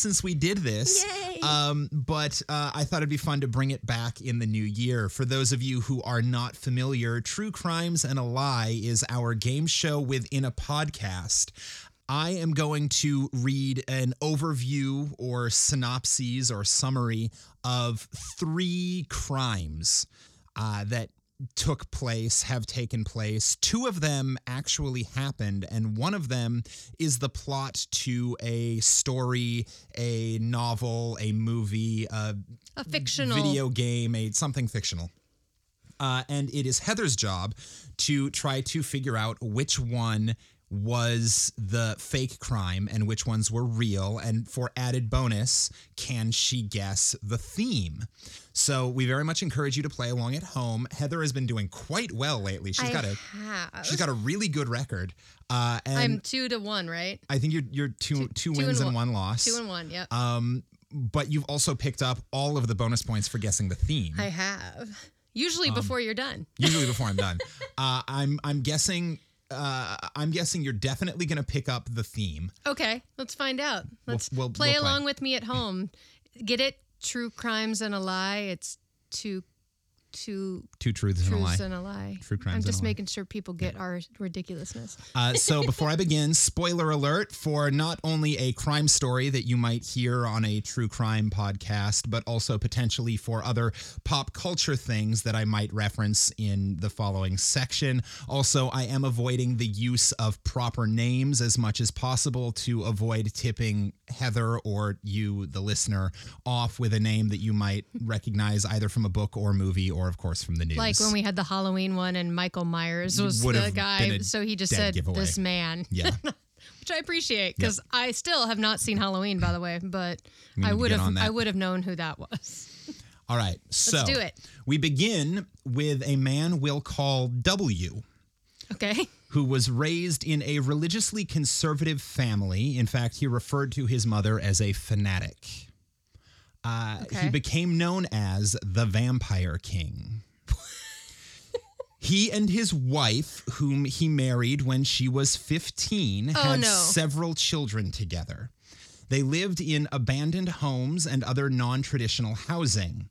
since we did this, Yay. Um, but uh, I thought it'd be fun to bring it back in the new year. For those of you who are not familiar, True Crimes and a Lie is our game show within a podcast. I am going to read an overview or synopses or summary of three crimes uh, that took place, have taken place. Two of them actually happened, and one of them is the plot to a story, a novel, a movie, a A fictional. video game, a something fictional. Uh, and it is Heather's job to try to figure out which one was the fake crime and which ones were real. And for added bonus, can she guess the theme? So we very much encourage you to play along at home. Heather has been doing quite well lately. She's I got a have. she's got a really good record. Uh, and I'm two to one, right? I think you're you're two two, two wins and and one- one loss. Two and one, yep. um, but you've also picked up all of the bonus points for guessing the theme. I have. Usually Um, before you're done. usually before I'm done. Uh, I'm I'm guessing uh, I'm guessing you're definitely going to pick up the theme. Okay, let's find out. Let's we'll- play we'll play. along with me at home. Get it? True crimes and a lie. It's two two Two truths and a lie. and a lie. True crimes I'm just making sure people get our ridiculousness. Uh, so before I begin, spoiler alert for not only a crime story that you might hear on a true crime podcast, but also potentially for other pop culture things that I might reference in the following section. Also, I am avoiding the use of proper names as much as possible to avoid tipping Heather or you, the listener, off with a name that you might recognize either from a book or movie or, of course, from the news. Like when we had the Halloween one and Michael Myers was the guy. So he just said, giveaway. this man, yeah. which I appreciate because I still have not seen Halloween, by the way, but I would have. I would have known who that was. All right. So Let's do it. we begin with a man we'll call W, Okay. who was raised in a religiously conservative family. In fact, he referred to his mother as a fanatic. Uh, He became known as the Vampire King. He and his wife, whom he married when she was 15, Oh, had no. several children together. They lived in abandoned homes and other non traditional housing.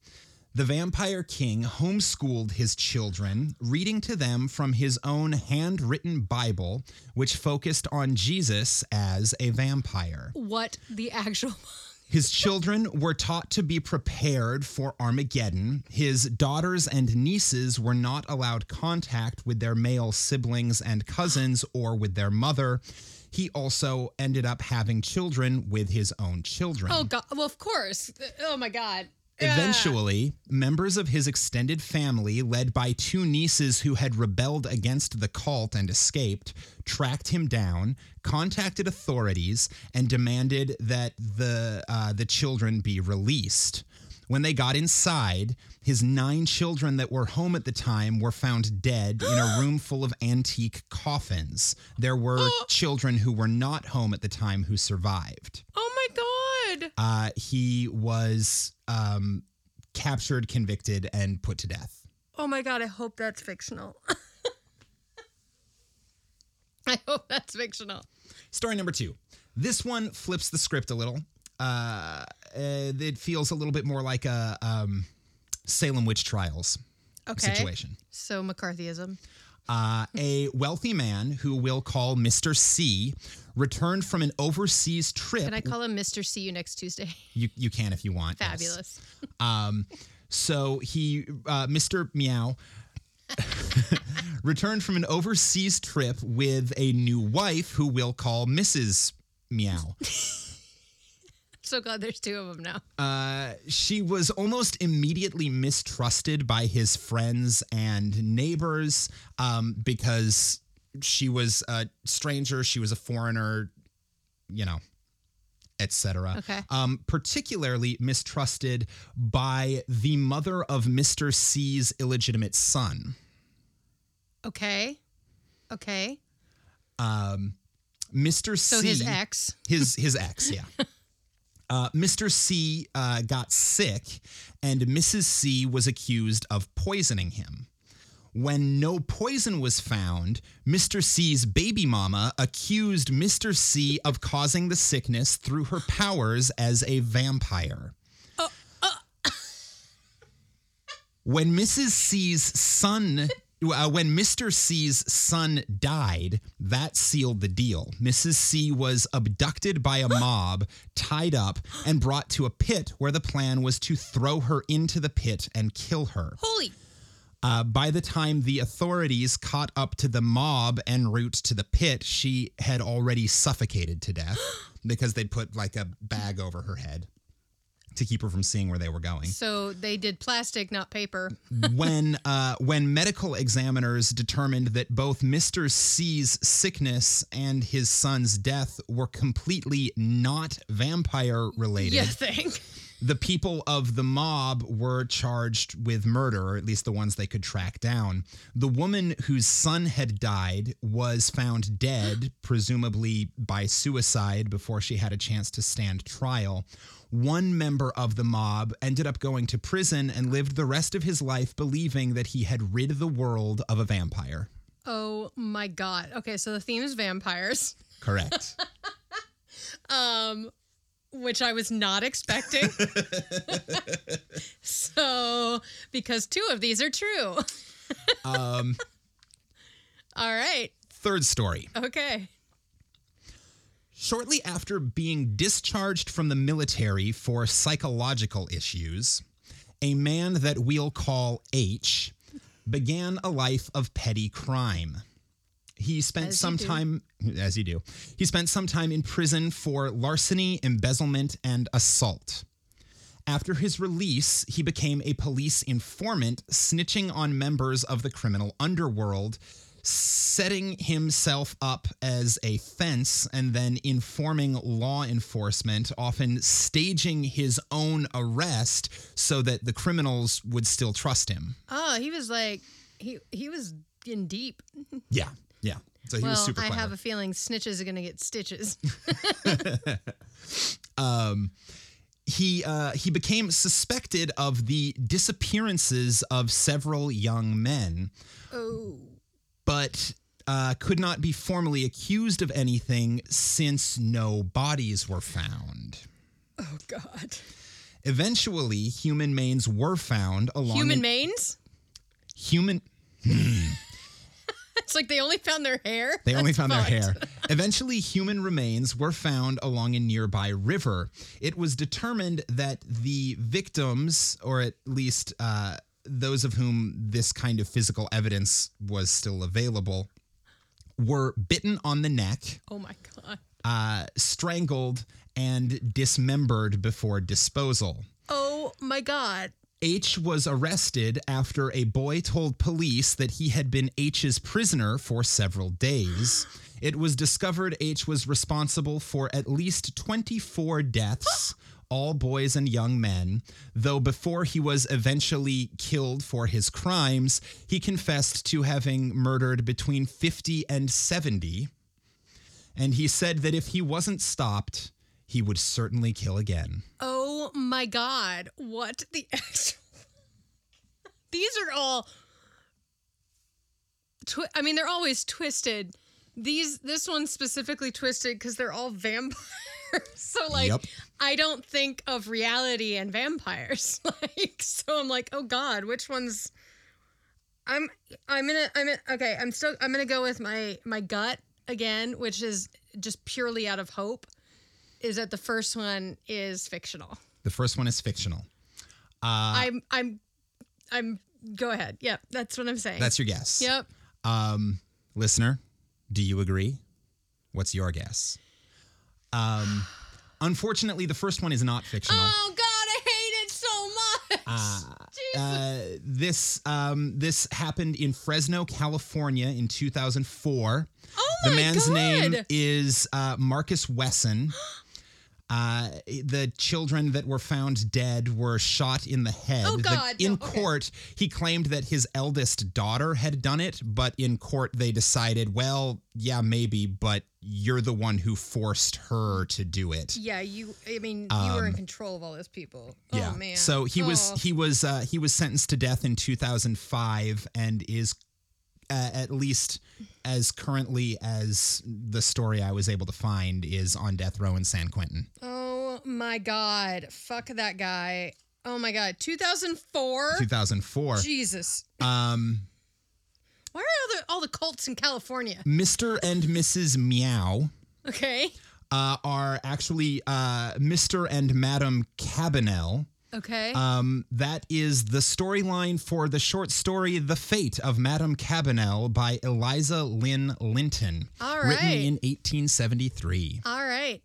The Vampire King homeschooled his children, reading to them from his own handwritten Bible, which focused on Jesus as a vampire. What the actual. His children were taught to be prepared for Armageddon. His daughters and nieces were not allowed contact with their male siblings and cousins or with their mother. He also ended up having children with his own children. Oh God! Well, of course. Oh my God. Eventually, members of his extended family, led by two nieces who had rebelled against the cult and escaped, tracked him down, contacted authorities, and demanded that the uh, the children be released. When they got inside, his nine children that were home at the time were found dead in a room full of antique coffins. There were children who were not home at the time who survived. Oh. Uh, he was um, captured, convicted, and put to death. Oh my God. I hope that's fictional. I hope that's fictional. Story number two. This one flips the script a little. Uh, uh, it feels a little bit more like a um, Salem witch trials Okay. situation. So McCarthyism. Uh, a wealthy man who we'll call Mr. C returned from an overseas trip. Can I call him Mr. See you next Tuesday? you, you can if you want. yes. Fabulous. Um, so he, uh, Mr. Meow, returned from an overseas trip with a new wife who we'll call Mrs. Meow. So glad there's two of them now. Uh, she was almost immediately mistrusted by his friends and neighbors um, because she was a stranger, she was a foreigner, you know, etc. Okay. Um, particularly mistrusted by the mother of Mr. C's illegitimate son. Okay. Okay. Um, Mr. So C, his ex. his his ex, yeah. Uh, Mr. C uh, got sick, and Mrs. C was accused of poisoning him. When no poison was found, Mr. C's baby mama accused Mr. C of causing the sickness through her powers as a vampire. when Mrs. C's son, uh, when Mr. C's son died, that sealed the deal. Mrs. C was abducted by a mob, tied up, and brought to a pit where the plan was to throw her into the pit and kill her. Holy. Uh, by the time the authorities caught up to the mob en route to the pit, she had already suffocated to death because they'd put like a bag over her head to keep her from seeing where they were going. So they did plastic, not paper. when uh, when medical examiners determined that both Mr. C's sickness and his son's death were completely not vampire related, You think? The people of the mob were charged with murder, or at least the ones they could track down. The woman whose son had died was found dead, presumably by suicide, before she had a chance to stand trial. One member of the mob ended up going to prison and lived the rest of his life believing that he had rid the world of a vampire. Oh my god. Okay, so the theme is vampires, Correct. um, which I was not expecting. so, because two of these are true. um, All right. third story. Okay. Shortly after being discharged from the military for psychological issues, a man that we'll call H began a life of petty crime. He spent As some time, as you do, he spent some time in prison for larceny, embezzlement, and assault. After his release, he became a police informant, snitching on members of the criminal underworld, setting himself up as a fence and then informing law enforcement, often staging his own arrest so that the criminals would still trust him. Oh, he was like, he he was in deep. Yeah, yeah. So he well, was super I have a feeling snitches are gonna get stitches. um, he uh, he became suspected of the disappearances of several young men, oh. but uh, could not be formally accused of anything since no bodies were found. Oh God. Eventually, human manes were found along Human an- manes? human. It's like they only found their hair. They only That's found their hair. Eventually, human remains were found along a nearby river. It was determined that the victims, or at least uh, those of whom this kind of physical evidence was still available, were bitten on the neck, Oh my God. uh, strangled, and dismembered before disposal. Oh my God. H was arrested after a boy told police that he had been H's prisoner for several days. It was discovered H was responsible for at least 24 deaths, all boys and young men, though before he was eventually killed for his crimes, he confessed to having murdered between 50 and 70. And he said that if he wasn't stopped, he would certainly kill again. Oh my God. What the actual. These are all. Twi- I mean, they're always twisted. These, this one's specifically twisted because they're all vampires. so, like, Yep. I don't think of reality and vampires. like, so I'm like, oh God, which one's. I'm I'm gonna I'm gonna, okay I'm still I'm gonna go with my my gut again, which is just purely out of hope. Is that the first one is fictional? The first one is fictional. Uh, I'm I'm I'm go ahead. Yep, that's what I'm saying. That's your guess. Yep. Um, listener, do you agree? What's your guess? Um, unfortunately, the first one is not fictional. Oh God, I hate it so much. Jesus. Uh, this um, this happened in Fresno, California, in 2004. oh my The man's God. name is uh, Marcus Wesson. Uh, the children that were found dead were shot in the head. Oh, The- God, in no, okay. court, he claimed that his eldest daughter had done it, but in court they decided, well, yeah, maybe, but you're the one who forced her to do it. Yeah, you. I mean, you were in control of all those people. Yeah. Oh man. So he was Oh. he was uh, he was sentenced to death in 2005 and is uh, at least as currently as the story I was able to find is on death row in San Quentin. Oh my god. Fuck that guy. Oh my god. 2004. 2004. Jesus. Um, Why are all the all the cults in California? Mr. and Mrs. Meow Okay. uh, are actually uh, Mr. and Madam Cabanel. Okay. Um, that is the storyline for the short story The Fate of Madame Cabanel by Eliza Lynn Linton. All Written in 1873. all right.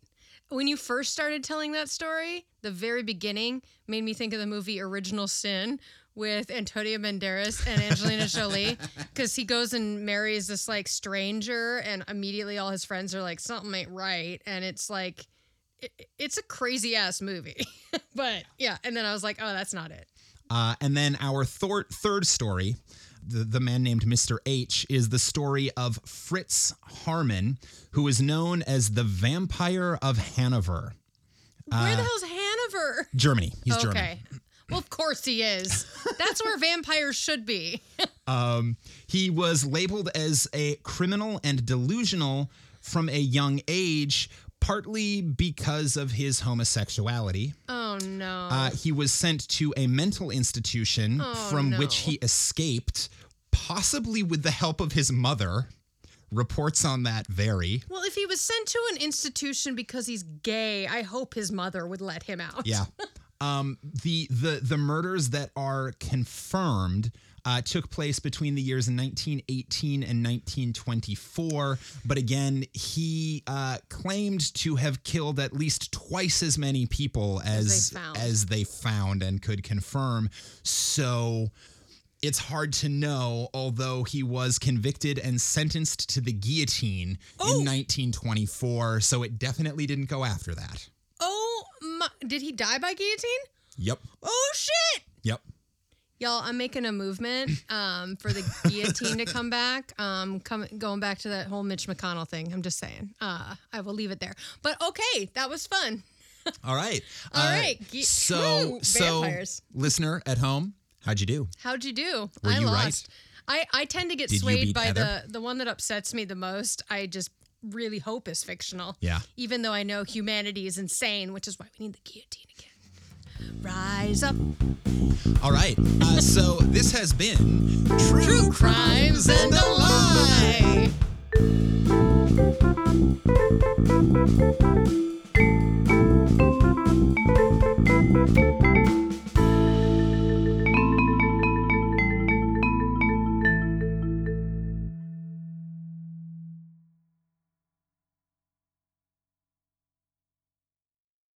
When you first started telling that story, the very beginning made me think of the movie Original Sin with Antonio Banderas and Angelina Jolie because he goes and marries this like stranger and immediately all his friends are like something ain't right and it's like it, it's a crazy ass movie. but yeah, and then I was like, oh, that's not it. Uh, and then our thor- third story, the, the man named Mr. H, is the story of Fritz Haarmann, who is known as the Vampire of Hanover, Where the hell's Hanover? Germany. He's German. Okay. Well, of course he is. That's where vampires should be. Um, he was labeled as a criminal and delusional from a young age, partly because of his homosexuality. Oh no. Uh, he was sent to a mental institution Oh, from which he escaped, possibly with the help of his mother. Reports on that vary. well, if he was sent to an institution because he's gay, I hope his mother would let him out. Yeah. Um, the the the murders that are confirmed uh, took place between the years 1918 and 1924. But again, he uh, claimed to have killed at least twice as many people as they found. as they found and could confirm. So. It's hard to know, although he was convicted and sentenced to the guillotine Oh. in 1924. So it definitely didn't go after that. Oh my! Did he die by guillotine? Yep. Oh shit! Yep. Y'all, I'm making a movement um, for the guillotine to come back. Um, come, going back to that whole Mitch McConnell thing. I'm just saying. Uh, I will leave it there. But okay, that was fun. All right. All Uh, right. Ge- So, Woo, so listener at home, how'd you do? How'd you do? Were I you right? lost. I, I tend to get Did swayed by Heather? the the one that upsets me the most. I just really hope is fictional. Yeah. Even though I know humanity is insane, which is why we need the guillotine again. Rise up, All right. Uh, so this has been True, true crimes and a lie.